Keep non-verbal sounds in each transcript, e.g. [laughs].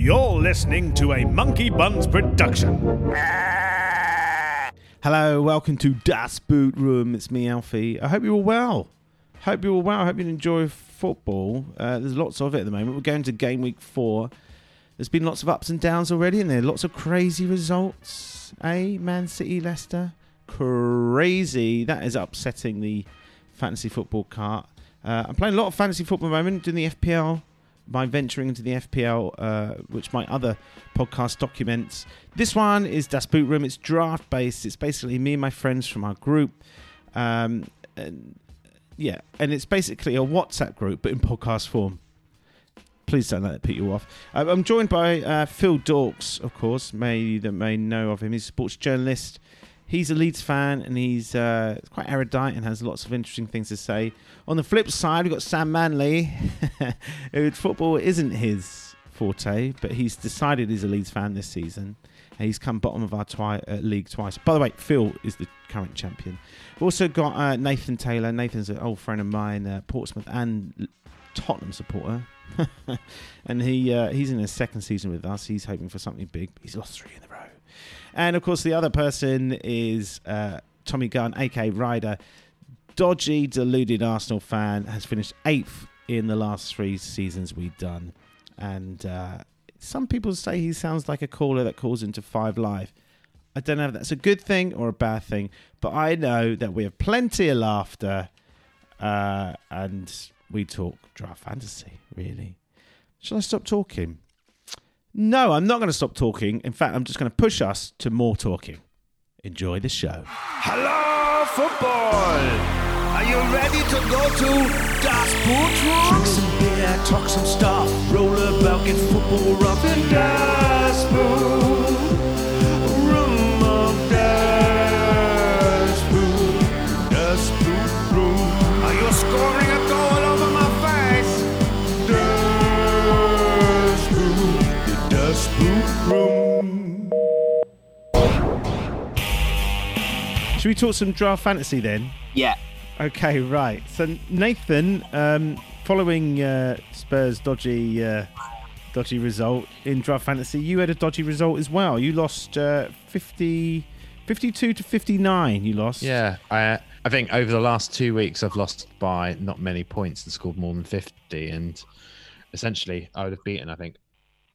You're listening to a Monkey Buns production. Hello, welcome to Das Boot Room. It's me, Alfie. I hope you're all well. Hope you're all well. I hope you enjoy football. Uh, there's lots of it at the moment. We're going to game week four. There's been lots of ups and downs already, and there lots of crazy results. Eh, Man City, Leicester, crazy. That is upsetting the fantasy football cart. Uh, I'm playing a lot of fantasy football at the moment, doing the FPL by venturing into the FPL, uh, which my other podcast documents. This one is Das Boot Room. It's draft based. It's basically me and my friends from our group. Um, and, yeah, and it's basically a WhatsApp group, but in podcast form. Please don't let it put you off. Uh, I'm joined by uh, Phil Dorks, of course. May that may know of him. He's a sports journalist. He's a Leeds fan and he's uh, quite erudite and has lots of interesting things to say. On the flip side, we've got Sam Manley, [laughs] who football isn't his forte, but he's decided he's a Leeds fan this season. He's come bottom of our twi- uh, league twice. By the way, Phil is the current champion. We've also got uh, Nathan Taylor. Nathan's an old friend of mine, uh, Portsmouth and Tottenham supporter. [laughs] and he uh, he's in his second season with us. He's hoping for something big. He's lost three in a row. And of course, the other person is uh, Tommy Gunn, aka Ryder. Dodgy, deluded Arsenal fan, has finished eighth in the last three seasons we've done. And uh, some people say he sounds like a caller that calls into Five Live. I don't know if that's a good thing or a bad thing, but I know that we have plenty of laughter uh, and we talk draft fantasy, really. Shall I stop talking? No, I'm not going to stop talking. In fact, I'm just going to push us to more talking. Enjoy the show. Hello, football! Are you ready to go to Das Boot Drink some beer, talk some stuff, roll about, get football rough in Das Boot. Should we talk some draft fantasy then? Yeah. Okay, right. So Nathan, um, following uh, Spurs' dodgy, uh, dodgy result in draft fantasy, you had a dodgy result as well. You lost uh, 50, 52 to fifty nine. You lost. Yeah, I I think over the last two weeks I've lost by not many points and scored more than fifty, and essentially I would have beaten I think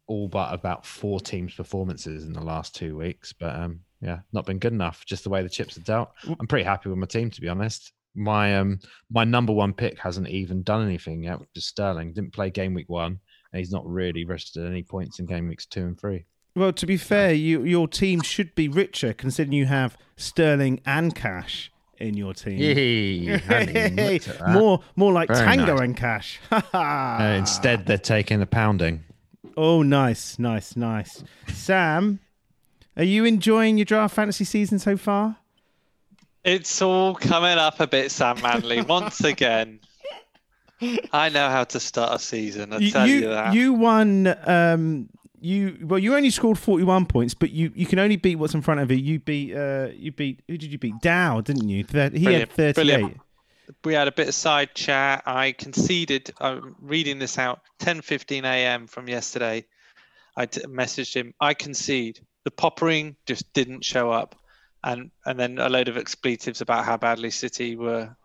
all but about four teams' performances in the last two weeks. But um, yeah, not been good enough. Just the way the chips are dealt. I'm pretty happy with my team to be honest. My um my number one pick hasn't even done anything yet, which is Sterling. Didn't play game week one, and he's not really registered any points in game weeks two and three. Well, to be fair, you, your team should be richer considering you have Sterling and Cash in your team. Yee, hadn't even looked at [laughs] that. more, more like Very Tango nice. and Cash. [laughs] Uh, instead, they're taking the pounding. Oh, nice, nice, nice. Sam, are you enjoying your draft fantasy season so far? It's all coming up a bit, Sam Manley. [laughs] Once again, I know how to start a season. I tell you, you, that. you won. Um, you well, you only scored forty-one points, but you, you can only beat what's in front of you. You beat. Uh, you beat. Who did you beat? Dow, didn't you? He Brilliant, had thirty-eight. brilliant. we had a bit of side chat. I conceded. I'm reading this out. 10:15 a.m. from yesterday. I t- messaged him. I concede. The poppering just didn't show up, and and then a load of expletives about how badly City were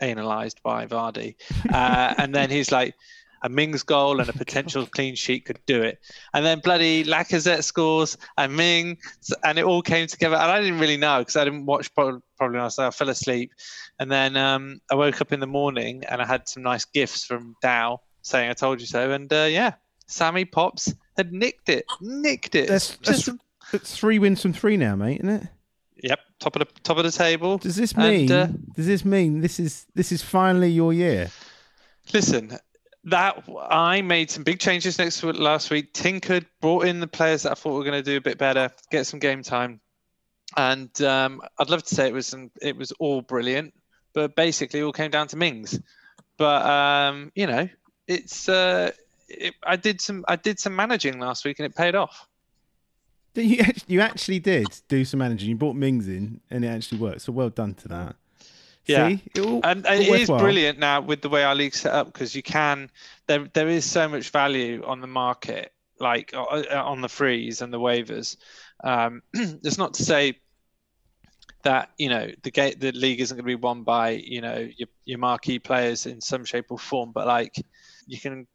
analysed by Vardy, [laughs] uh, and then he's like. A Mings goal and a potential clean sheet could do it, and then bloody Lacazette scores and Ming, and it all came together. And I didn't really know because I didn't watch probably last night. I fell asleep, and then um, I woke up in the morning and I had some nice gifts from Dow saying I told you so. And uh, yeah, Sammy Pops had nicked it, nicked it. That's, Just- that's three wins from three now, mate, isn't it? yep, top of the top of the table. Does this And, mean? uh, does this mean this is this is finally your year? Listen, that I made some big changes next week, last week. Tinkered, brought in the players that I thought were going to do a bit better, get some game time, and um, I'd love to say it was some, it was all brilliant, but basically it all came down to Mings. But um, you know, it's uh, it, I did some I did some managing last week and it paid off. You you actually did do some managing. You brought Mings in, and it actually worked. So well done to that. Yeah. See? It all- and all it is brilliant now with the way our league's set up because you can there there is so much value on the market like uh, on the freeze and the waivers. Um, [clears throat] it's not to say that you know the gate the league isn't going to be won by you know your, your marquee players in some shape or form, but like you can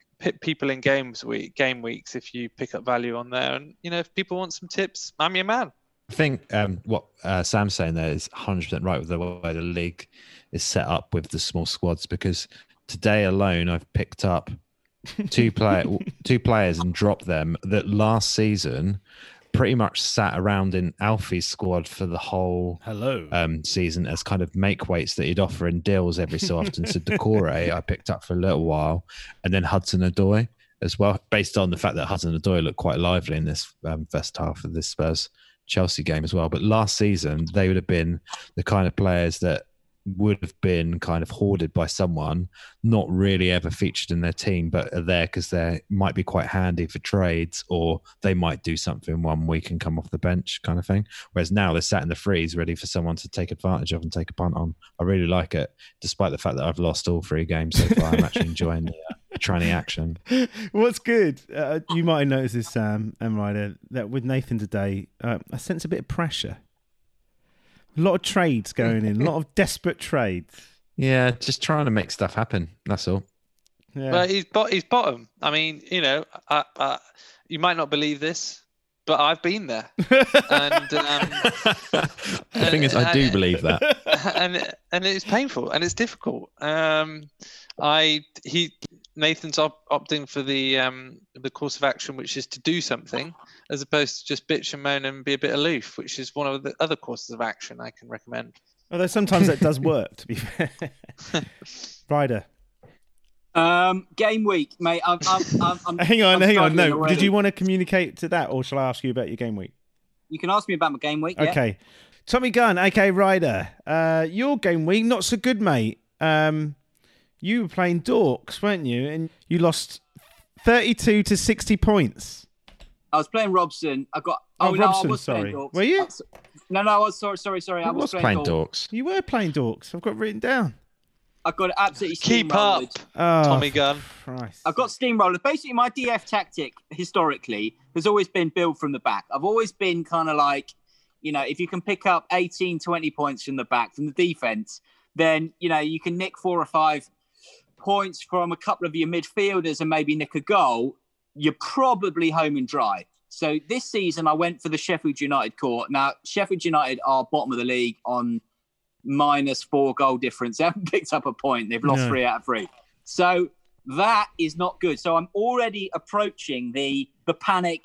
people in games week game weeks if you pick up value on there, and you know if people want some tips, I'm your man. I think um, what uh, Sam's saying there is 100% right with the way the league is set up with the small squads because today alone I've picked up two player [laughs] two players and dropped them that last season pretty much sat around in Alfie's squad for the whole Hello. um, season as kind of make weights that he'd offer in deals every so often. so Decore I picked up for a little while, and then Hudson Odoi as well, based on the fact that Hudson Odoi looked quite lively in this um, first half of this Spurs Chelsea game as well. But last season they would have been the kind of players that would have been kind of hoarded by someone, not really ever featured in their team, but are there because they might be quite handy for trades or they might do something one week and come off the bench kind of thing. Whereas now they're sat in the freeze ready for someone to take advantage of and take a punt on. I really like it, despite the fact that I've lost all three games so far. I'm actually enjoying the uh, tranny action. [laughs] What's good? Uh, you might have noticed this, Sam and Ryder, that with Nathan today, uh, I sense a bit of pressure. A lot of trades going in, a lot of [laughs] desperate trades. Yeah, just trying to make stuff happen. That's all. Yeah. But he's bo- he's bottom. I mean, you know, I, I, you might not believe this, but I've been there, [laughs] and um, [laughs] the thing is, I do and- believe that. and and it's painful and it's difficult. Um, I he Nathan's op- opting for the um the course of action, which is to do something, as opposed to just bitch and moan and be a bit aloof, which is one of the other courses of action I can recommend. Although sometimes that does work, to be fair. [laughs] Ryder. Um, game week, mate. I'm, I'm, I'm, I'm, [laughs] Hang on, I'm hang on. struggling No, did you want to communicate to that, or shall I ask you about your game week? You can ask me about my game week. yeah. Okay. Tommy Gunn, aka Ryder. Uh, your game week, not so good, mate. Um, you were playing Dorks, weren't you? And you lost 32 to 60 points. I was playing Robson. I got. Oh, Oh, no, Robson, I was playing sorry. Dorks. Were you? Was- No, no, I was sorry, sorry, sorry. I I was, was playing Dorks. dorks. You were playing Dorks. I've got written down. I got it absolutely Keep up. Oh, Tommy Gunn. Christ. I've got steamrollers. Basically, my DF tactic historically has always been build from the back. I've always been kind of like, you know, if you can pick up 18, 20 points from the back, from the defense, then, you know, you can nick four or five points from a couple of your midfielders and maybe nick a goal. You're probably home and dry. So this season, I went for the Sheffield United court. Now, Sheffield United are bottom of the league on minus four goal difference. [laughs] They haven't picked up a point. They've lost No. three out of three. So that is not good. So I'm already approaching the the panic,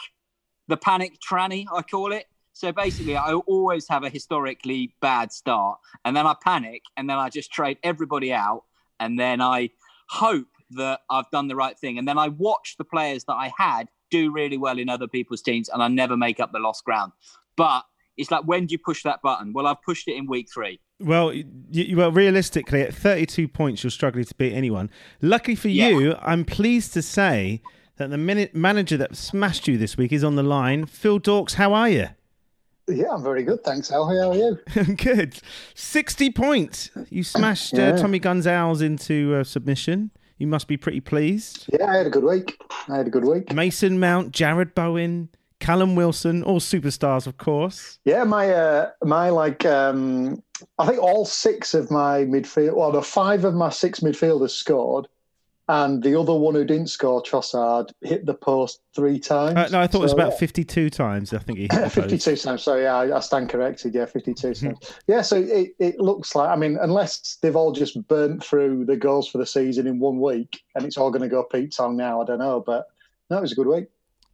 the panic tranny, I call it. So basically, I always have a historically bad start, and then I panic, and then I just trade everybody out, and then I hope that I've done the right thing, and then I watch the players that I had do really well in other people's teams, and I never make up the lost ground. But it's like, when do you push that button? Well, I've pushed it in week three. Well, you, you, well, realistically, at 32 points, you're struggling to beat anyone. Luckily for Yeah. you, I'm pleased to say that the minute manager that smashed you this week is on the line. Phil Dorks, how are you? Yeah, I'm very good, thanks, Al. How are you? [laughs] Good. 60 points. You smashed uh, Tommy Gonzalez into uh, submission. You must be pretty pleased. Yeah, I had a good week. I had a good week. Mason Mount, Jarrod Bowen, Callum Wilson, all superstars, of course. Yeah, my uh, my like um, I think all six of my midfield, well, the five of my six midfielders scored, and the other one who didn't score, Trossard, hit the post three times. Uh, no, I thought it was about yeah. 52 times. I think he [clears throat] hit the post. 52 times. Sorry, yeah, I, I stand corrected. Yeah, 52 Mm-hmm. times. Yeah, so it, it looks like, I mean, unless they've all just burnt through the goals for the season in one week and it's all going to go Pete Tong now, I don't know. But no, it was a good week.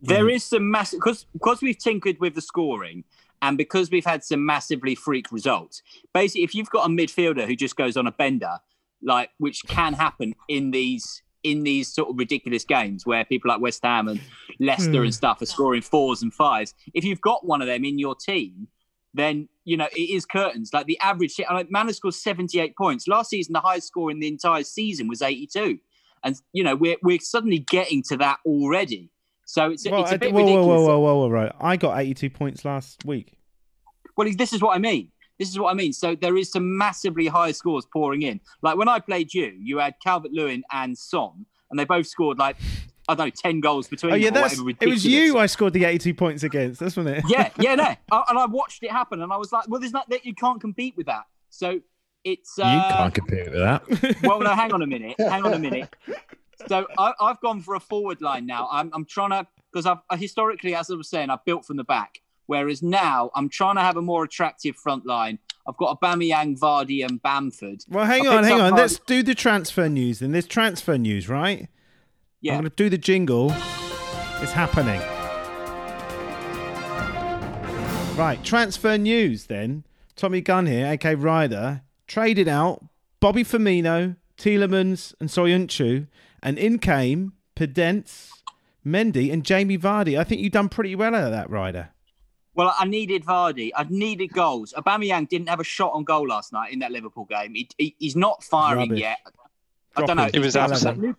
There is some massive because because we've tinkered with the scoring and because we've had some massively freak results. Basically, if you've got a midfielder who just goes on a bender, like which can happen in these in these sort of ridiculous games where people like West Ham and Leicester and hmm. stuff are scoring fours and fives. If you've got one of them in your team, then you know it is curtains. Like the average, like Manor scores seventy eight points last season. The highest score in the entire season was eighty two, and you know we're we're suddenly getting to that already. So it's, Well, it's a bit whoa, whoa, ridiculous. whoa, whoa, whoa, whoa, right. I got 82 points last week. Well, this is what I mean. This is what I mean. So there is some massively high scores pouring in. Like when I played you, you had Calvert Lewin and Son, and they both scored like I don't know, ten goals between Oh yeah, them that's whatever. it was you I scored the 82 points against. That's wasn't it? yeah, yeah, no. [laughs] I, and I watched it happen, and I was like, well, there's not that you can't compete with that. So it's uh, you can't compete with that. [laughs] well, no, hang on a minute. Hang on a minute. [laughs] So I, I've gone for a forward line now. I'm, I'm trying to because I've historically, as I was saying, I've built from the back. Whereas now I'm trying to have a more attractive front line. I've got Aubameyang, Vardy, and Bamford. Well, hang I on, hang on. Vardy- Let's do the transfer news. Then there's transfer news, right? Yeah, I'm going to do the jingle. It's happening. Right, transfer news then. Tommy Gunn here, AK Ryder, traded out Bobby Firmino, Tielemans, and Soyuncu, and in came Podence, Mendy, and Jamie Vardy. I think you've done pretty well out of that, Ryder. Well, I needed Vardy. I needed goals. Aubameyang didn't have a shot on goal last night in that Liverpool game. He, he, he's not firing Rubbish. yet. I don't know. Dropping. It was He's picked up absent. that new-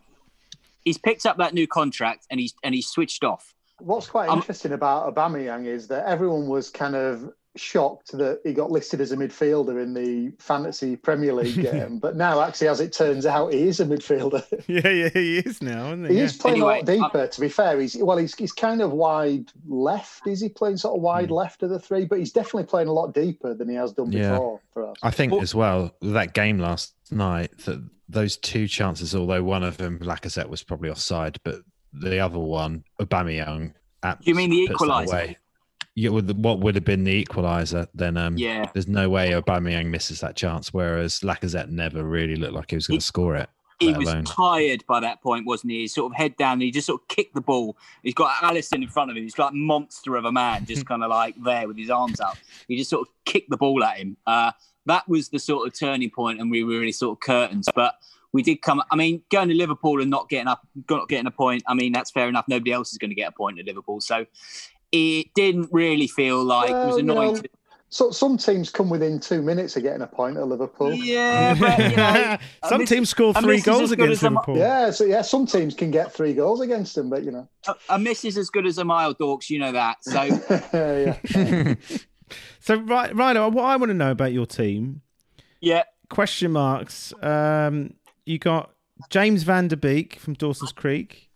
He's picked up that new contract and he's and he's switched off. What's quite Um, interesting about Aubameyang is that everyone was kind of shocked that he got listed as a midfielder in the fantasy Premier League [laughs] game, but now actually, as it turns out, he is a midfielder. [laughs] Yeah, yeah, he is now, isn't he? He Yeah. is playing a lot Anyway, uh, deeper. To be fair, he's well, he's he's kind of wide left. Is he playing sort of wide hmm. left of the three? But he's definitely playing a lot deeper than he has done Yeah. before for us. I think Well- as well that game last night that those two chances, although one of them Lacazette was probably offside, but the other one Aubameyang. You mean the puts that equaliser? Yeah, with the- what would have been the equaliser, then um, Yeah. there's no way Aubameyang misses that chance. Whereas Lacazette never really looked like he was going to score it. He was alone- tired by that point, wasn't he? He's sort of head down and he just sort of kicked the ball. He's got Alisson in front of him. He's like monster of a man, [laughs] just kind of like there with his arms out. He just sort of kicked the ball at him. Uh, that was the sort of turning point, and we were really sort of curtains. But we did come. I mean, going to Liverpool and not getting up, not getting a point. I mean, that's fair enough. Nobody else is going to get a point at Liverpool, so it didn't really feel like it was Well, you annoying. know, So some teams come within two minutes of getting a point at Liverpool. yeah, [laughs] but you know, [laughs] Some this- teams score three goals against as I'm- Liverpool. Yeah, so yeah, some teams can get three goals against them, but you know, a, a miss is as good as a mile, dorks. You know that. So. [laughs] yeah. So, right, Ryder, what I want to know about your team Yeah, question marks. Um, you got James Van Der Beek from Dawson's Creek.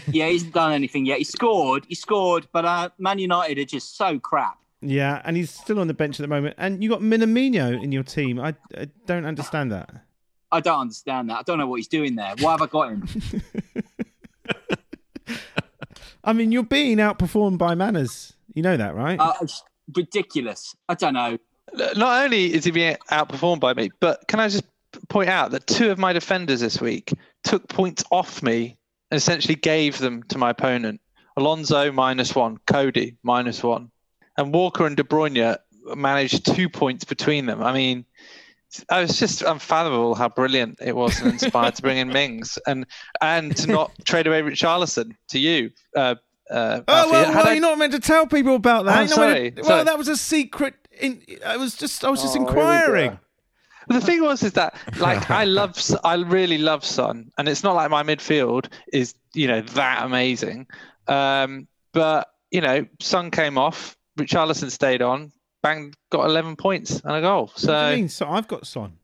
[laughs] yeah, he's done anything yet. He scored, he scored, but uh, Man United are just so crap. Yeah, and he's still on the bench at the moment. And you got Minamino in your team. I, I don't understand that. I don't understand that. I don't know what he's doing there. Why have I got him? [laughs] I mean, you're being outperformed by Manners. You know that, right? Uh, it's ridiculous. I don't know. Not only is he being outperformed by me, but can I just point out that two of my defenders this week took points off me and essentially gave them to my opponent. Alonso minus one, Coady minus one, and Walker and De Bruyne managed two points between them. I mean, I was just unfathomable how brilliant it was and inspired to bring in [laughs] Mings and and to not [laughs] trade away Richarlison to you. Uh, uh, oh, well, well I- you're not meant to tell people about that. Oh, You're not meant sorry, to- well, sorry. that was a secret. In, I was just, I was just Oh, inquiring. The thing was is that [laughs] like I love I really love Son, and it's not like my midfield is you know that amazing. Um, but you know, Son came off, Richarlison stayed on, bang, got eleven points and a goal. What do So you mean? So I've got Son.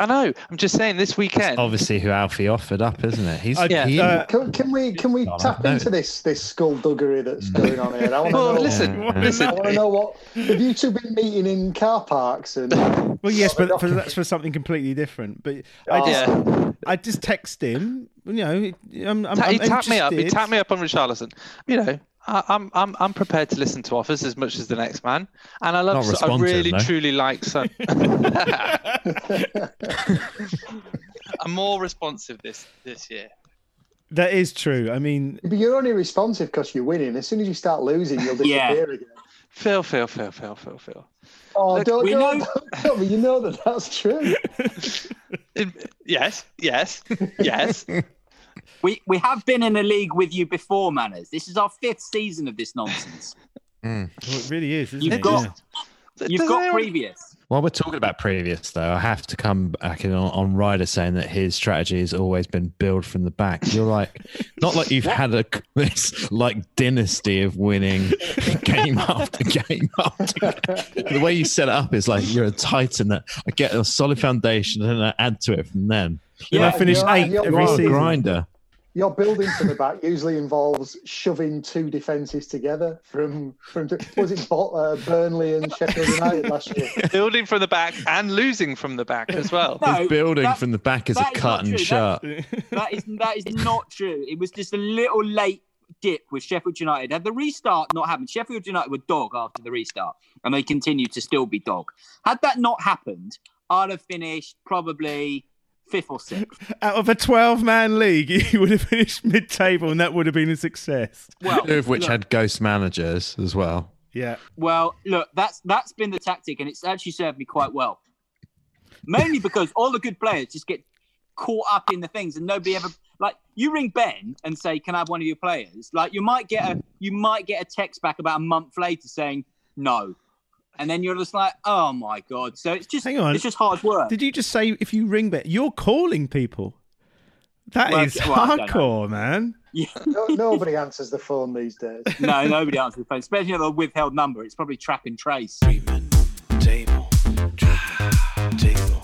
I know. I'm just saying this weekend. Obviously, who Alfie offered up, isn't it? He's I- Yeah. he- uh, Can, can we can we Oh, tap no. into this this skullduggery that's going on here? I want to Well, know. listen, Yeah. listen. I want to know what have you two been meeting in car parks and [laughs] Well, yes, [laughs] but for, that's for something completely different. But Oh, I just, Yeah, I just text him. You know, I'm, I'm, Ta- I'm he tapped me up. He tapped me up on Richarlison. You know. I, I'm I'm I'm prepared to listen to offers as much as the next man, and I love. I respond to him, really though. truly like Son. [laughs] [laughs] I'm more responsive this this year. That is true. I mean, but you're only responsive because you're winning. As soon as you start losing, you'll disappear Yeah. again. Phil, Phil, Phil, Phil, Phil, Phil. Oh, Look, don't, we don't, know- don't tell me. You know that that's true. In- [laughs] yes, yes, yes. We we have been in a league with you before, Manners. This is our fifth season of this nonsense. [laughs] Hmm. well, it really is. Isn't You've it? got Yeah. you've Does got anyone- previous. While we're talking about previous, though, I have to come back in on, on Ryder saying that his strategy has always been build from the back. You're like, [laughs] not like you've had a [laughs] this like dynasty of winning game after game after game. The way you set it up is like you're a titan that I get a solid foundation and I add to it from then. Then Yeah, finished you're- eighth you're every right. Season. grinder. Your building from the back usually involves shoving two defences together from from was it uh, Burnley and Sheffield United last year? [laughs] Building from the back and losing from the back as well. No, His building that- from the back is a that is cut not and true. shut. [laughs] that is that is not true. It was just a little late dip with Sheffield United. Had the restart not happened, Sheffield United were dog after the restart, and they continue to still be dog. Had that not happened, I'd have finished probably fifth or sixth. [laughs] Out of a 12 man league, [laughs] you would have finished mid table and that would have been a success. Well, Two of which look, had ghost managers as well. Yeah. well, look, that's that's been the tactic, and it's actually served me quite well. Mainly [laughs] because all the good players just get caught up in the things, and nobody ever like you ring Ben and say, "Can I have one of your players?" Like you might get a you might get a text back about a month later saying no, and then you're just like, "Oh my god!" So it's just Hang on. it's just hard work. Did you just say if you ring bet, you're calling people? That is Well, well, I don't hardcore, man. No, nobody answers the phone these days. [laughs] no, nobody answers the phone, especially on a withheld number. It's probably track and trace. Treatment table, treatment table,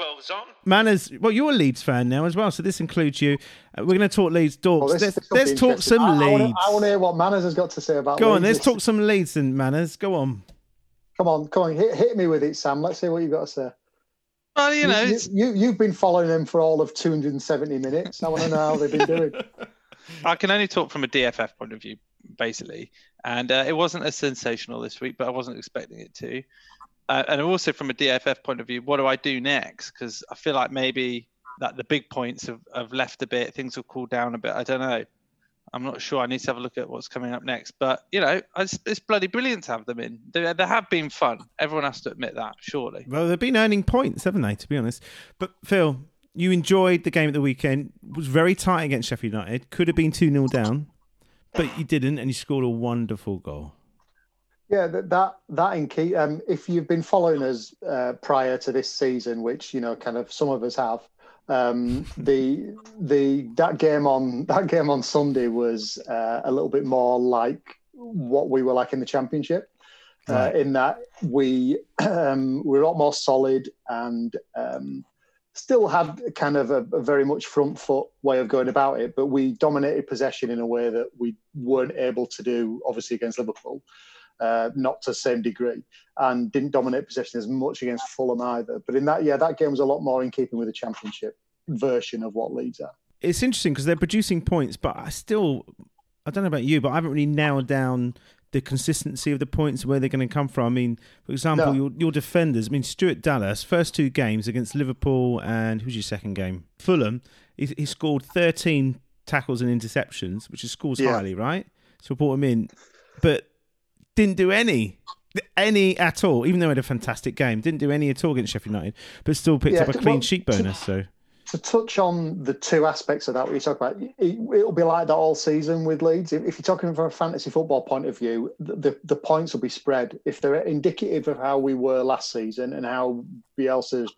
clothes on. Manners, well, you're a Leeds fan now as well, so this includes you. Uh, we're going to talk Leeds Dorks. Well, this- let's this could be let's talk interesting. some I, I Leeds. I want to hear what Manners has got to say about. Go on, Leeds. let's talk some Leeds and Manners. Go on. Come on, come on, hit, hit me with it, Sam. Let's hear what you've got to say. Well, you know, you, it's, you, you, have been following them for all of 270 minutes. I want to know how they've been doing. [laughs] I can only talk from a DFF point of view, basically. And uh, it wasn't as sensational this week, but I wasn't expecting it to. Uh, and also from a DFF point of view, what do I do next? Because I feel like maybe that the big points have, have left a bit, things have cooled down a bit. I don't know. I'm not sure. I need to have a look at what's coming up next. But you know, it's, it's bloody brilliant to have them in. They, they have been fun. Everyone has to admit that, surely. Well, they've been earning points, haven't they, to be honest? But Phil, you enjoyed the game at the weekend. was very tight against Sheffield United. Could have been 2 0 down, but you didn't, and you scored a wonderful goal. Yeah, that that, that in key. Um, if you've been following us uh, prior to this season, which you know, kind of some of us have, um, [laughs] the the that game on that game on Sunday was uh, a little bit more like what we were like in the championship. Uh, in that we [clears throat] um, were a lot more solid and um, still had kind of a, a very much front foot way of going about it, but we dominated possession in a way that we weren't able to do, obviously against Liverpool, uh, not to the same degree, and didn't dominate possession as much against Fulham either. But in that, yeah, that game was a lot more in keeping with the Championship version of what Leeds are. It's interesting because they're producing points, but I still, I don't know about you, but I haven't really nailed down the consistency of the points where they're going to come from. I mean, for example, No. your your defenders. I mean, Stuart Dallas, first two games against Liverpool and who's your second game? Fulham. He, he scored thirteen tackles and interceptions, which is scores Yeah. highly, right? So we brought him in, but didn't do any. Any at all, even though he had a fantastic game, didn't do any at all against Sheffield United, but still picked Yeah, up a clean well, sheet to- bonus. So To touch on the two aspects of that, what you talk about, it, it'll be like that all season with Leeds. If, you're talking from a fantasy football point of view, the, the, the points will be spread. If they're indicative of how we were last season and how Bielsa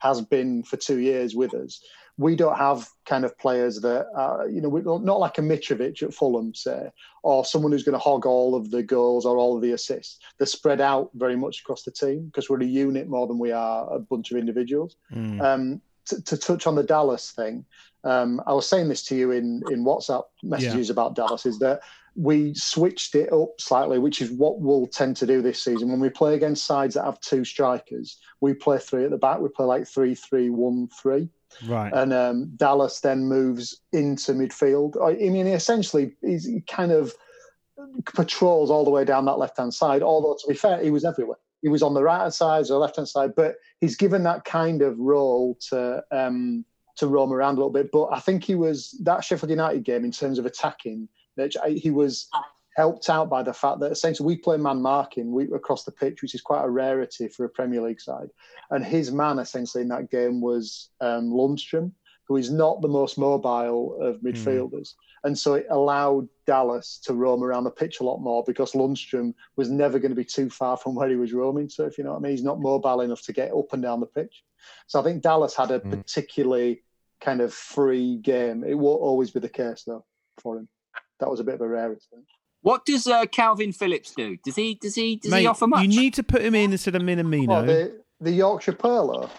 has been for two years with us, we don't have kind of players that are, you know, we're not like a Mitrovic at Fulham, say, or someone who's going to hog all of the goals or all of the assists. They're spread out very much across the team because we're a unit more than we are a bunch of individuals. mm. Um, to, to touch on the Dallas thing, um, I was saying this to you in, in WhatsApp messages about Dallas is that we switched it up slightly, which is what we'll tend to do this season. When we play against sides that have two strikers, we play three at the back. We play like three, three, one, three right, and um, Dallas then moves into midfield. I, I mean, essentially, he's, he kind of patrols all the way down that left hand side. Although, to be fair, he was everywhere. He was on the right hand side or left hand side, but he's given that kind of role to um, to roam around a little bit. But I think he was that Sheffield United game in terms of attacking. He was helped out by the fact that essentially we play man marking we, across the pitch, which is quite a rarity for a Premier League side. And his man essentially in that game was um, Lundstram, who is not the most mobile of midfielders. And so it allowed Dallas to roam around the pitch a lot more because Lundstram was never going to be too far from where he was roaming. So if you know what I mean, he's not mobile enough to get up and down the pitch. So I think Dallas had a particularly kind of free game. It won't always be the case though for him. That was a bit of a rarity. What does uh, Kalvin Phillips do? Does he does he does Mate, he offer much? you need to put him in instead of Minamino. Well, the, the Yorkshire Pirlo.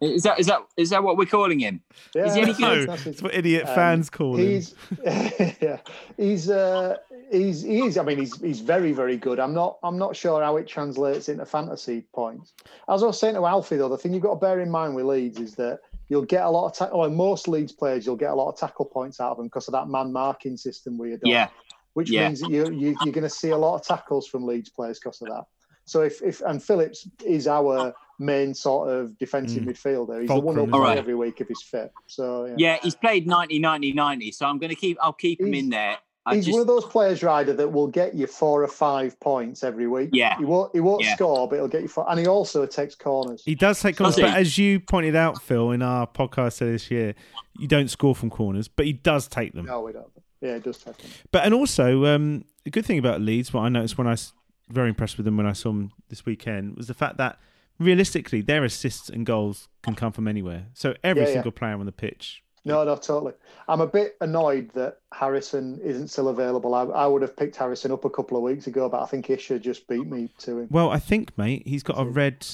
Is that is that is that what we're calling him? Yeah, Is he any [laughs] No, good? that's that's what idiot Um, fans call him. He's [laughs] yeah, he's uh, he's he is. I mean, he's he's very very good. I'm not I'm not sure how it translates into fantasy points. As I was saying to Alfie, though, the thing you've got to bear in mind with Leeds is that you'll get a lot of ta- or most Leeds players you'll get a lot of tackle points out of them because of that man marking system we adopt. Yeah, which Yeah. means that you, you you're going to see a lot of tackles from Leeds players because of that. So if if and Phillips is our main sort of defensive Mm. midfielder, he's the one Fulcrum, who'll play Alright. every week if he's fit. So yeah. yeah. He's played 90, 90, 90. So I'm going to keep. I'll keep him in there. I He's just, one of those players, Ryder, that will get you four or five points every week. Yeah. he won't. He won't Yeah. score, but he'll get you four. And he also takes corners. He does take corners, but as you pointed out, Phil, in our podcast this year, you don't score from corners, but he does take them. No, we don't. Yeah, it does take them. But and also, um, a good thing about Leeds, what I noticed when I was very impressed with them when I saw them this weekend, was the fact that realistically, their assists and goals can come from anywhere. So every Yeah, yeah. single player on the pitch. No, no, totally. I'm a bit annoyed that Harrison isn't still available. I, I would have picked Harrison up a couple of weeks ago, but I think Isha just beat me to him. Well, I think, mate, he's got a red.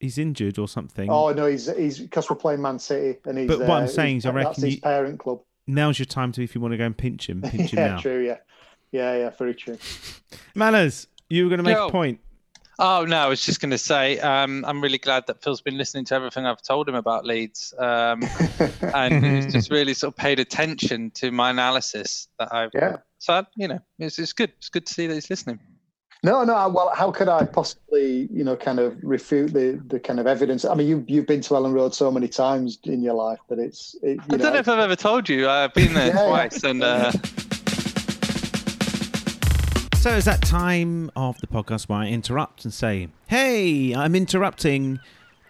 He's injured or something. Oh no, he's he's because we're playing Man City, and he's. But what I'm uh, saying is I reckon that's his you- parent club. Now's your time to, if you want to go and pinch him, [laughs] pinch him yeah, now. true. Yeah, yeah, yeah, very true. [laughs] Manners, you were going to make Yo. a point. Oh no, I was just going to say um, I'm really glad that Phil's been listening to everything I've told him about Leeds, um, [laughs] and he's just really sort of paid attention to my analysis that I've. Yeah. So you know, it's, it's good. It's good to see that he's listening. No, no. Well, how could I possibly, you know, kind of refute the the kind of evidence? I mean, you you've been to Elland Road so many times in your life, but it's. It, you I don't know if I've ever told you. I've been there [laughs] Yeah, yeah. twice, and uh, So it's that time of the podcast where I interrupt and say, "Hey, I'm interrupting,"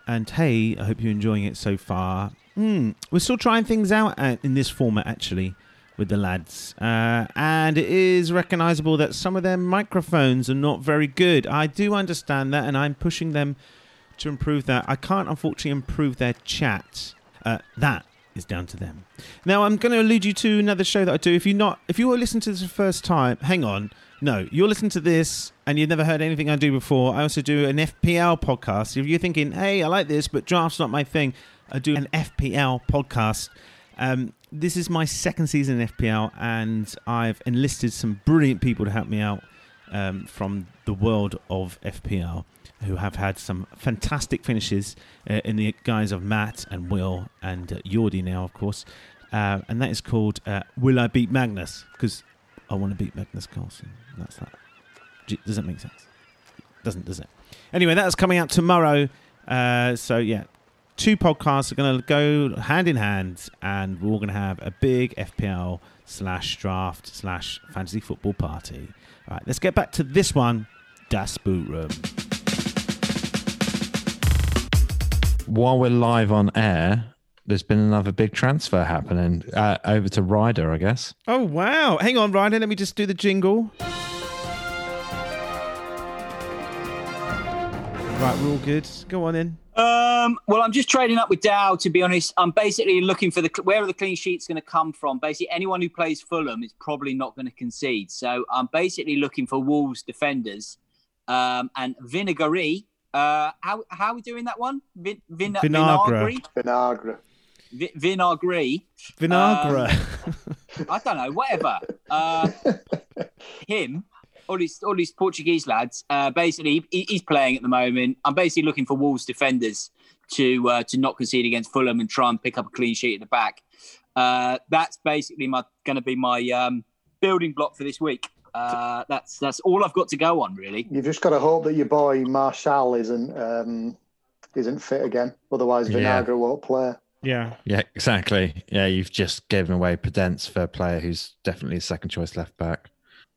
and "Hey, I hope you're enjoying it so far." Hmm, we're still trying things out uh, in this format, actually, with the lads, uh, and it is recognisable that some of their microphones are not very good. I do understand that, and I'm pushing them to improve that. I can't, unfortunately, improve their chat. Uh, that is down to them. Now, I'm going to allude you to another show that I do. If you're not, if you are listening to this for the first time, hang on. No, you're listening to this and you've never heard anything I do before. I also do an FPL podcast. If you're thinking, hey, I like this, but draft's not my thing, I do an FPL podcast. Um, this is my second season in FPL, and I've enlisted some brilliant people to help me out um, from the world of FPL who have had some fantastic finishes uh, in the guise of Matt and Will and uh, Yordi now, of course. Uh, and that is called uh, Will I Beat Magnus? Because I want to beat Magnus Carlsen. That's that. Does that make sense? Doesn't, does it? Anyway, that's coming out tomorrow. Uh, so, yeah, two podcasts are going to go hand in hand, and we're all going to have a big FPL slash draft slash fantasy football party. All right, let's get back to this one Das Boot Room. While we're live on air, there's been another big transfer happening uh, over to Ryder, I guess. Oh, wow. Hang on, Ryder. Let me just do the jingle. Right, we're all good. Go on in. Um, well, I'm just trading up with Dow. To be honest, I'm basically looking for the where are the clean sheets going to come from. Basically, anyone who plays Fulham is probably not going to concede. So I'm basically looking for Wolves defenders. Um, and Vinagari. Uh, how how are we doing that one? Vin, vin, Vinagre. Vinagre. Vinagre. Vinagre. Vinagre. I don't know. Whatever. Uh, [laughs] him. All these, all these Portuguese lads. Uh, basically, he, he's playing at the moment. I'm basically looking for Wolves defenders to uh, to not concede against Fulham and try and pick up a clean sheet at the back. Uh, that's basically my going to be my um, building block for this week. Uh, that's that's all I've got to go on, really. You've just got to hope that your boy Marshall isn't um, isn't fit again. Otherwise, Yeah. Vinagre won't play. yeah. Yeah, exactly. Yeah, you've just given away Podence for a player who's definitely a second choice left back.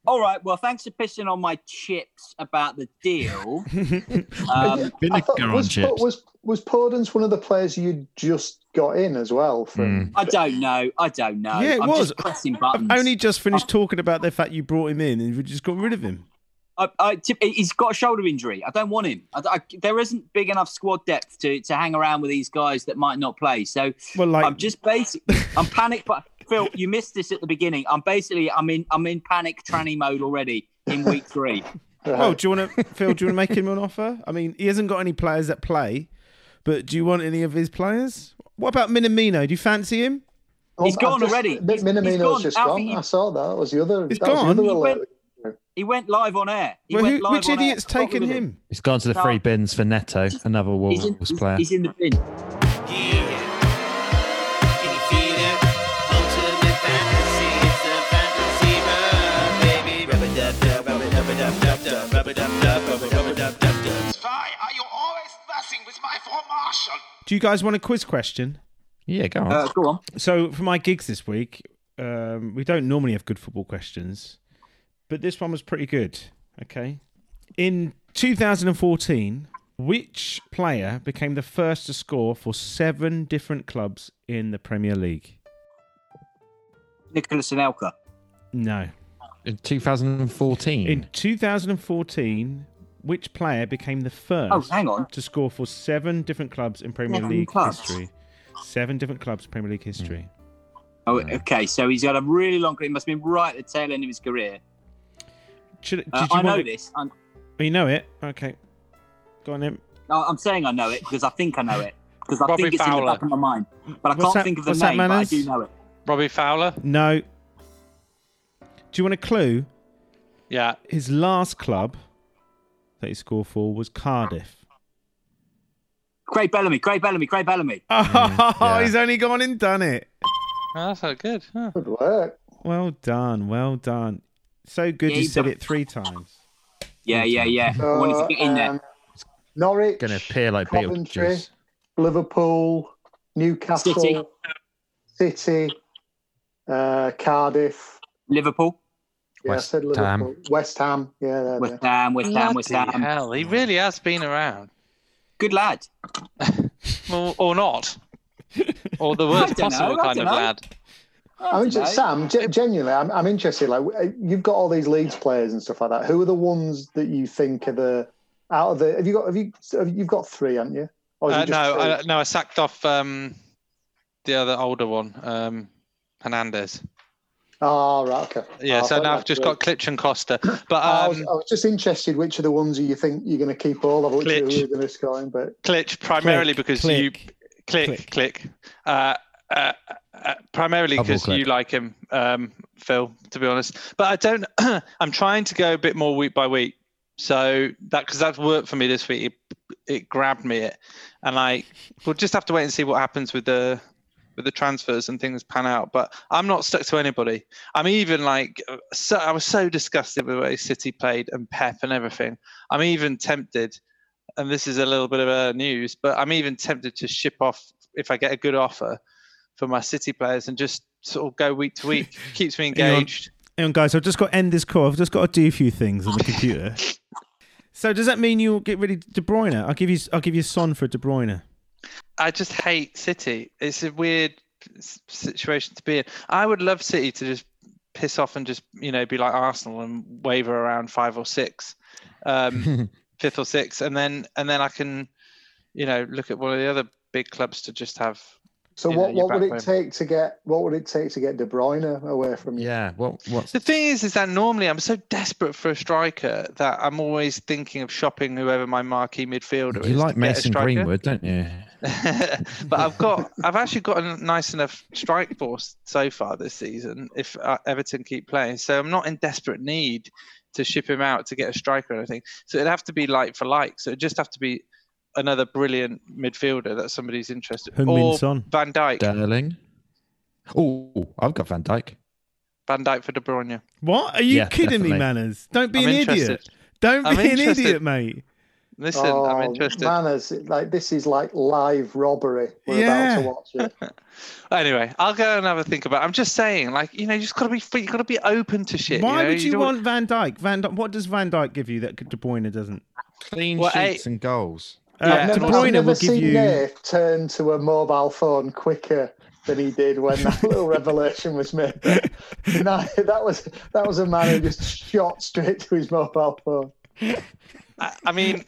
All right. Well, thanks for pissing on my chips about the deal. [laughs] [laughs] Um, I thought, Vinegar on was, chips. was was Podence one of the players you just got in as well? From I don't know. I don't know. Yeah, it I'm was. just pressing I've only just finished talking about the fact you brought him in and we just got rid of him. I, I, t- he's got a shoulder injury. I don't want him. I, I- there isn't big enough squad depth to, to hang around with these guys that might not play. So Well, like, I'm just basically I'm panic. But Phil, [laughs] you missed this at the beginning. I'm basically I'm in I'm in panic tranny mode already in week three. Well, do you want to, Phil? Do you want to make him an offer? I mean, he hasn't got any players that play, but do you want any of his players? What about Minamino? Do you fancy him? He's I've gone just- already. Mi- He's- he's Minamino's gone. just Alfie, gone. he- I saw that. That was the other. He's that was gone? the He went- He went live on air. He Well, went who, live which on air. idiot's Got rid taken him? He's gone to the No. free bins for Neto, another He's in, Wolves player. he's in the bin. Do you guys want a quiz question? Yeah, go on. Uh, go on. So for my gigs this week, um, we don't normally have good football questions, but this one was pretty good. Okay, in 2014, which player became the first to score for seven different clubs in the Premier League? Nicolas Anelka. No. in 2014. In 2014, which player became the first Oh, hang on. to score for seven different clubs in Premier Seven League clubs? history? Seven different clubs in Premier League history. Oh, okay. So he's got a really long career. He must have been right at the tail end of his career. Should, Uh, you I know to- this. I'm, Oh, you know it? Okay. Go on then. no, I'm saying I know it because I think I know it because I Robbie think it's in the back of my mind, but I What's can't that- think of the what's name. But I do know it. Robbie Fowler. No. Do you want a clue? Yeah. His last club that he scored for was Cardiff. Craig Bellamy. Craig Bellamy. Craig Bellamy. [laughs] Oh, yeah. he's only gone and done it. Oh, that's so good. Huh. Good work. Well done, well done. So good Yeah, you he's said done- it three times. Yeah, yeah, yeah. I wanted to get in there. um, Norwich, Going to appear like Coventry, Beetlejuice. Liverpool, Newcastle, City. City, uh, Cardiff. Liverpool. Yeah, West I said Ham. Liverpool. West Ham. Yeah, there, West there. Ham. West Ham. West Ham. hell, he really has been around. Good lad. [laughs] Or, or not. Or the worst [laughs] don't know, kind of know. lad. I mean, dunno. Sam, ge- genuinely, I'm, I'm interested. Like, uh, you've got all these Leeds players and stuff like that. Who are the ones that you think are the out of the? Have you got? Have you? Have you- you've got three, haven't you? Or is Uh, just no. I, no, I sacked off um, the other older one, um, Hernandez. Oh, right, okay. Yeah, Oh, so now I've just had got Klich and Costa. [clears throat] But I, was, um, I was just interested which of the ones you think you're going to keep all of, which Klich. who you're going to score in. But Klich primarily Click, because click, you click click. click, uh, uh, uh, primarily because you like him, um, Phil. To be honest, but I don't. [clears throat] I'm trying to go a bit more week by week. So that because that's worked for me this week. It, it grabbed me it, and I we'll just have to wait and see what happens with the with the transfers and things pan out. But I'm not stuck to anybody. I'm even like so. I was so disgusted with the way City played and Pep and everything. I'm even tempted and this is a little bit of a news, but I'm even tempted to ship off if I get a good offer for my City players and just sort of go week to week. [laughs] Keeps me Hang on. engaged. Hang on, guys, I've just got to end this call. I've just got to do a few things on the computer. [laughs] so does that mean you'll get rid of De Bruyne? I'll give you I'll give you Son for De Bruyne. I just hate City. It's a weird situation to be in. I would love City to just piss off and just you know be like Arsenal and waver around five or six, um, [laughs] fifth or sixth, and then and then I can, you know, look at one of the other big clubs to just have. So, You know, what, your what would it take to get? What would it take to get De Bruyne away from you? Yeah. What? The thing is, is that normally I'm so desperate for a striker that I'm always thinking of shopping whoever my marquee midfielder is. you like get Mason. Greenwood, don't you? [laughs] but I've got, I've actually got a nice enough strike force so far this season. If uh, Everton keep playing, so I'm not in desperate need to ship him out to get a striker or anything. So it'd have to be like for like. So it'd just have to be another brilliant midfielder that somebody's interested. Heung-min Or Son. Van Dijk. Sterling. Oh, I've got Van Dijk. Van Dijk for De Bruyne. What? Are you Yeah, kidding me. Manners? Don't be I'm an interested. idiot. Don't I'm be an interested. idiot, mate. Listen, oh, I'm interested. Manners, like this is like live robbery. We're Yeah. about to watch it. [laughs] Anyway, I'll go and have a think about. it. I'm just saying, like you know, you just got to be free. You got to be open to shit. Why you know? would you, don't want Van Dijk? Van Dijk, what does Van Dijk give you that De Bruyne doesn't? Clean Well, sheets eh, and goals. Uh, Yeah. De I've never, I've Bruyne never will give seen you. Dave turn to a mobile phone quicker than he did when that little [laughs] revelation was made. [laughs] No, that was that was a man who just shot straight to his mobile phone. I, I mean,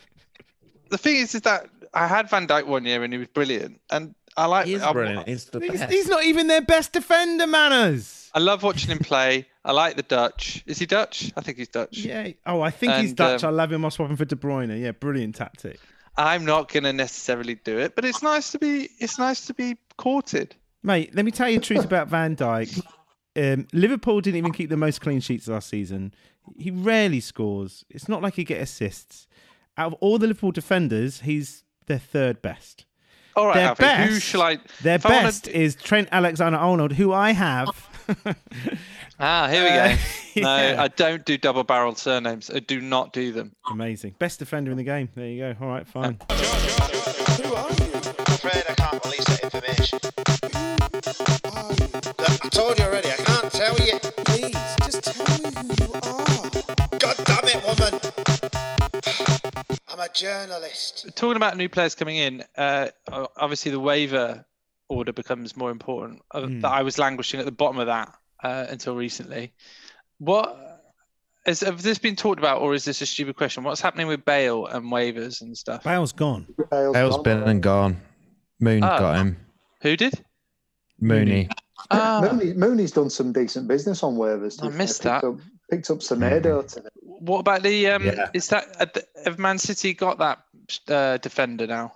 the thing is, is that I had Van Dijk one year and he was brilliant, and I like. He is I- brilliant. He's the He's, best. he's not even their best defender, Manners. I love watching him play. I like the Dutch. Is he Dutch? I think he's Dutch. Yeah. Oh, I think he's Dutch. um, I love him. I'll swap him for De Bruyne. Yeah, brilliant tactic. I'm not going to necessarily do it, but it's nice to be. It's nice to be courted. Mate, let me tell you the truth about Van Dijk. Um, Liverpool didn't even keep the most clean sheets last season. He rarely scores. It's not like he get assists. Out of all the Liverpool defenders, he's their third best. All right, Their Alfie, who best- shall I? Their I wanna best is Trent Alexander-Arnold, who I have. [laughs] [laughs] Ah, here we Uh, go. [laughs] No, yeah. I don't do double-barreled surnames. I do not do them. Amazing, best defender in the game. There you go. All right, fine. [laughs] Who are you? I'm afraid I can't release that information. Look, I told you already, I can't tell you. Please, just tell me who you are. God damn it, woman. I'm a journalist. Talking about new players coming in, uh, obviously the waiver order becomes more important. Uh, Hmm. I was languishing at the bottom of that uh, until recently. What has have this been talked about, or is this a stupid question? What's happening with Bale and waivers and stuff? Bale's gone. Bale's Bale's gone. been and gone. Moon Oh. got him. Who did? Mooney. Ah, Mooney, Mooney's done some decent business on waivers. I be fair. missed Picked that. Up, picked up Semedo today. what about the? Um, Yeah. Is that have Man City got that uh, defender now?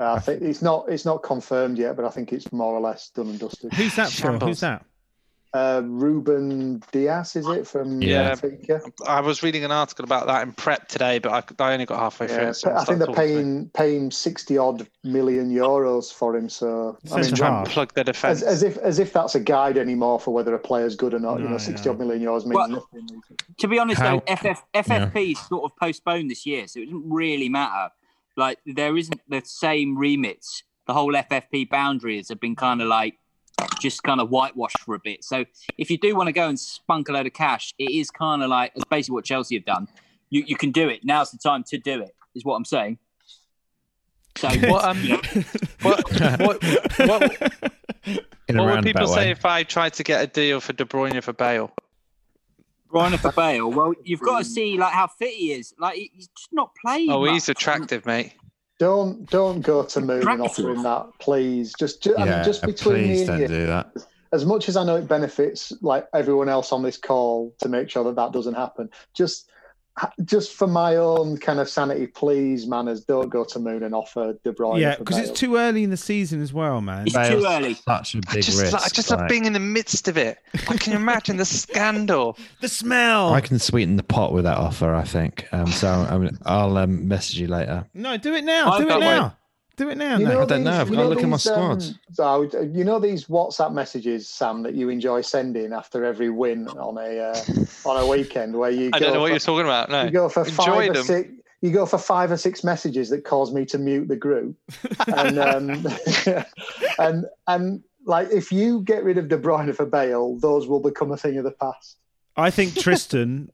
Uh, I think it's not it's not confirmed yet, but I think it's more or less done and dusted. Who's that for? Shambles. Who's that? Uh, Ruben Dias, is it from Yeah. Benfica? I was reading an article about that in prep today, but I, I only got halfway through. Yeah, it, so I think they're talking to me. paying paying sixty odd million euros for him. So I mean, Centre Try half. and plug their defense. as, as if as if that's a guide anymore for whether a player's good or not. you know, sixty yeah. odd million euros means Well, nothing. To be honest, How- though, FF, FFP is sort of postponed this year, so it doesn't really matter. Like there isn't the same remits. The whole FFP boundaries have been kind of like just kind of whitewashed for a bit. So if you do want to go and spunk a load of cash, it is kind of like it's basically what Chelsea have done. You you can do it. Now's the time to do it. Is what I'm saying. So What, um, you [laughs] what, what, what, what would people say way. if I tried to get a deal for De Bruyne for Bale? Brian for Bale. Well, you've got to see like how fit he is. Like he's just not playing. Oh, much. he's attractive, mate. Don't don't go to Moon and Practice. offer him that, please. Just, ju- I mean, just uh, between me and don't you. do that. as much as I know it benefits like everyone else on this call to make sure that that doesn't happen, just just for my own kind of sanity, please, manners, don't go to Moon and offer De Bruyne. yeah, because it's too early in the season as well, man. It's Bale's too early. Such a I big just, risk. like, I just love being in the midst of it. I can imagine the scandal? [laughs] The smell. I can sweeten the pot with that offer. I think. Um, so I'm, I'll um, message you later. No, do it now. I do it can't now. Do it now. You know I don't know, I've got to look at my these, um, squads. so, you know these WhatsApp messages, Sam, that you enjoy sending after every win on a uh, on a weekend, where you [laughs] I go don't know what for- you're talking about. No, you go for Enjoy five or six. You go for five or six messages that cause me to mute the group, [laughs] and um, [laughs] and and like if you get rid of De Bruyne for Bale, those will become a thing of the past. I think Tristan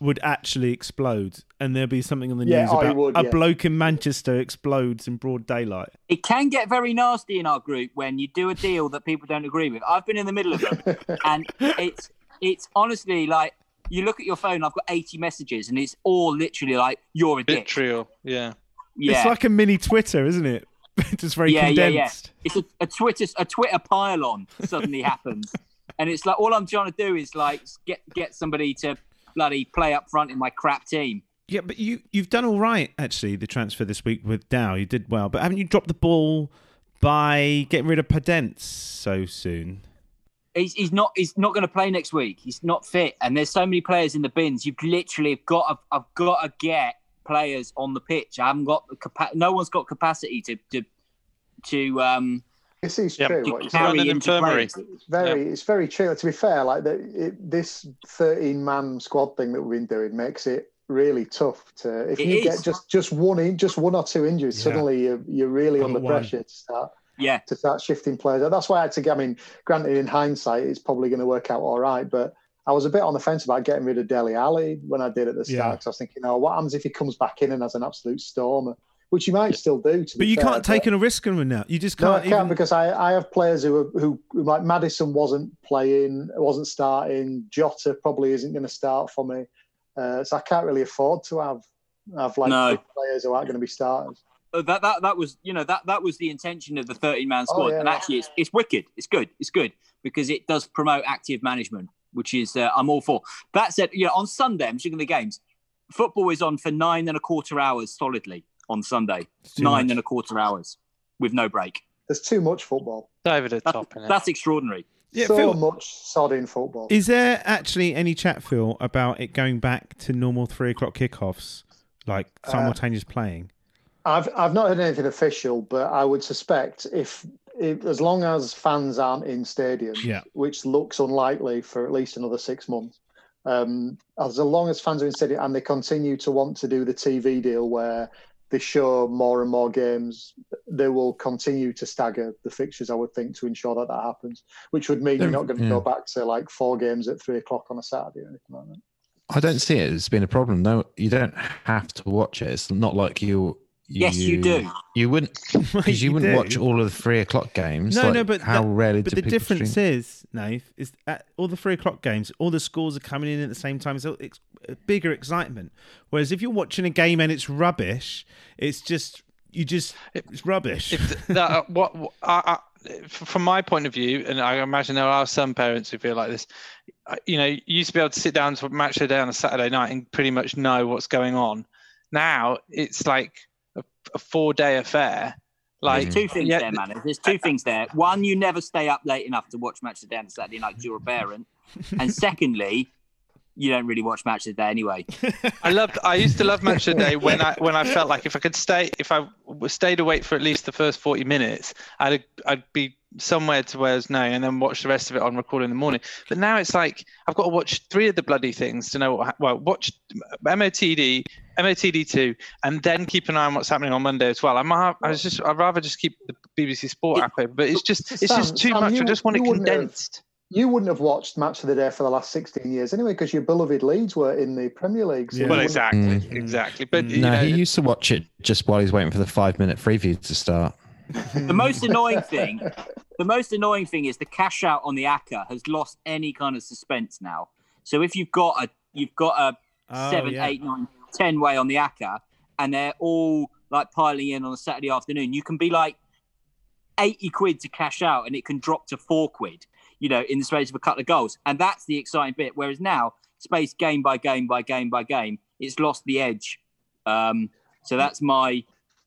would actually explode, and there'll be something on the Yeah, news I about would, a yeah. bloke in Manchester explodes in broad daylight. It can get very nasty in our group when you do a deal that people don't agree with. I've been in the middle of them, [laughs] and it's it's honestly like you look at your phone. I've got eighty messages, and it's all literally like you're a dick. vitriol. Yeah. Yeah, It's like a mini Twitter, isn't it? [laughs] it's very yeah, yeah, condensed. yeah. It's a, a Twitter a Twitter pylon suddenly happens, and it's like all I'm trying to do is like get get somebody to bloody play up front in my crap team. Yeah, but you you've done all right actually. The transfer this week with Dow, you did well. But haven't you dropped the ball by getting rid of Podence so soon? He's, he's not he's not going to play next week. He's not fit, and there's so many players in the bins. You've literally got to, I've got to get players on the pitch. I haven't got the capa- No one's got capacity to to to um This is Yeah. true. to What you Run carry an into infirmary. It's very, it's very true. To be fair, like the, it, this thirteen-man squad thing that we've been doing makes it really tough to. If It you is. get just just one in, just one or two injuries, Yeah. suddenly you're, you're really I've under one. pressure to start Yeah, to start shifting players. That's why I had to. I mean, granted, in hindsight, it's probably going to work out all right, but. I was a bit on the fence about getting rid of Dele Alli when I did at the start. Yeah. 'cause I was thinking, oh, what happens if he comes back in and has an absolute stormer? Which you might still do. To But you fair, can't take a risk on him now. You just no, I can't. can't even... because I, I have players who, are, who who like Maddison wasn't playing, wasn't starting. Jota probably isn't going to start for me, uh, so I can't really afford to have have like No. players who aren't going to be starters. that that that was you know that that was the intention of the 13 man Oh, squad, yeah. and actually it's it's wicked. It's good. It's good because it does promote active management, which is uh, I'm all for. That said, you know, on Sunday, I'm looking at the games. Football is on for nine and a quarter hours solidly on Sunday. Nine much. and a quarter hours with no break. There's too much football. over the That's, top in it. that's extraordinary. Yeah, so Phil, much sodding football. is there actually any chat, Phil, about it going back to normal three o'clock kickoffs, like Uh, simultaneous playing? I've I've not heard anything official, but I would suspect if, if as long as fans aren't in stadiums, Yeah. which looks unlikely for at least another six months, um, as long as fans are in stadium and they continue to want to do the TV deal where they show more and more games, they will continue to stagger the fixtures. I would think to ensure that that happens, which would mean you're not going to Yeah. go back to like four games at three o'clock on a Saturday or anything like that. I don't see it as being a problem. No, you don't have to watch it. It's not like you. Yes, you do. You wouldn't [laughs] because you, wouldn't do. watch all of the three o'clock games. No, like, no, but how that- rarely But do the difference stream? is, Nave, is at all the three o'clock games, all the scores are coming in at the same time. So it's a bigger excitement. Whereas if you're watching a game and it's rubbish, it's just you just it's rubbish. if th- that, uh, what, what I, I, f- from my point of view, and I imagine there are some parents who feel like this. uh, You know, you used to be able to sit down to match the day on a Saturday night and pretty much know what's going on. Now it's like a, a four-day affair. Like There's two things yeah, there, man. There's two things there. One, you never stay up late enough to watch Match of the Day on Saturday night because you're a parent. And secondly, you don't really watch Match of the Day anyway. [laughs] I loved. I used to love Match of the Day when I when I felt like if I could stay, if I stayed awake for at least the first forty minutes, I'd I'd be somewhere to where there's no, and then watch the rest of it on record in the morning. But now it's like I've got to watch three of the bloody things to know what. Well, watch MOTD, MOTD two, and then keep an eye on what's happening on Monday as well. I'm I was just I'd rather just keep the BBC Sport app open, but it's just it's Sam, just too Sam, much. I just want it you wouldn't have- condensed. You wouldn't have watched Match of the Day for the last 16 years anyway, because your beloved Leeds were in the Premier League. So Yeah. Well, exactly, Mm. exactly. But you know, he used to watch it just while he's waiting for the five-minute preview to start. The most annoying thing, the most annoying thing is the cash out on the ACCA has lost any kind of suspense now. So if you've got a you've got a Oh, seven, yeah. eight, nine, ten way on the ACCA, and they're all like piling in on a Saturday afternoon, you can be like eighty quid to cash out, and it can drop to four quid. You know, in the space of a couple of goals, and that's the exciting bit. Whereas now, space game by game by game by game, it's lost the edge. Um, so that's my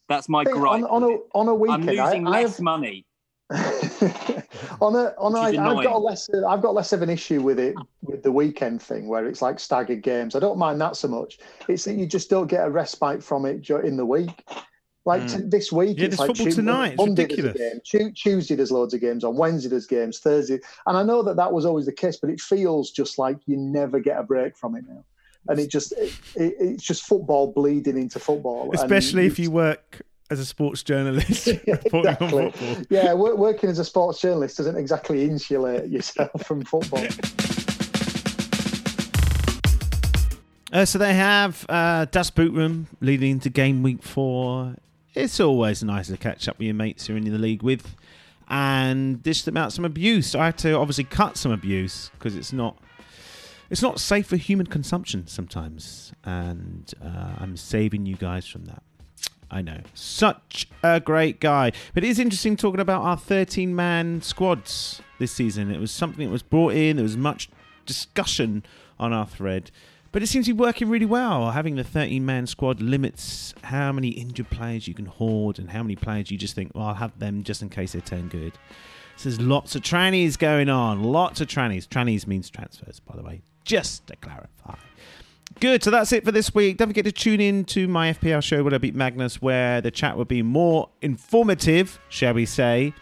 that's my I gripe. on, on a on a weekend, I'm losing I less have money. [laughs] on a on a, I've got a less I've got less of an issue with it with the weekend thing where it's like staggered games. I don't mind that so much. It's that you just don't get a respite from it in the week. Like Mm. t- this week, Yeah, it's like football tonight. It's Monday ridiculous. there's a game, Tu- Tuesday there's loads of games, on Wednesday there's games, Thursday, and I know that that was always the case, but it feels just like you never get a break from it now, and it just it, it, it's just football bleeding into football, Especially if you work as a sports journalist [laughs] reporting Exactly. on football. yeah, wor- working as a sports journalist doesn't exactly insulate yourself [laughs] from football. Uh, so they have uh, Das Boot Room leading into game week four. It's always nice to catch up with your mates who are in the league with and dish them out some abuse. I had to obviously cut some abuse because it's not it's not safe for human consumption sometimes, and uh, I'm saving you guys from that. I know, such a great guy. But it is interesting talking about our 13 man squads this season. It was something that was brought in. There was much discussion on our thread. But it seems to be working really well. Having the 13 man squad limits how many injured players you can hoard and how many players you just think, well, I'll have them just in case they turn good. So there's lots of trannies going on. Lots of trannies. Trannies means transfers, by the way, just to clarify. Good. So that's it for this week. Don't forget to tune in to my FPL show, Would I Beat Magnus, where the chat will be more informative, shall we say,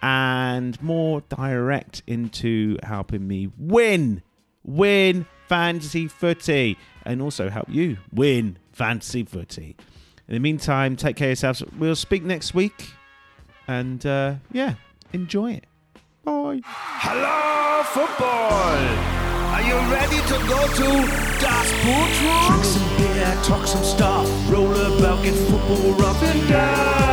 and more direct into helping me win, win fantasy footy, and also help you win fantasy footy. In the meantime, take care of yourselves. We'll speak next week, and uh, yeah, enjoy it. Bye. Hello, football! Are you ready to go to Das Boot Drink some beer, talk some stuff, roll about, get football rough and down.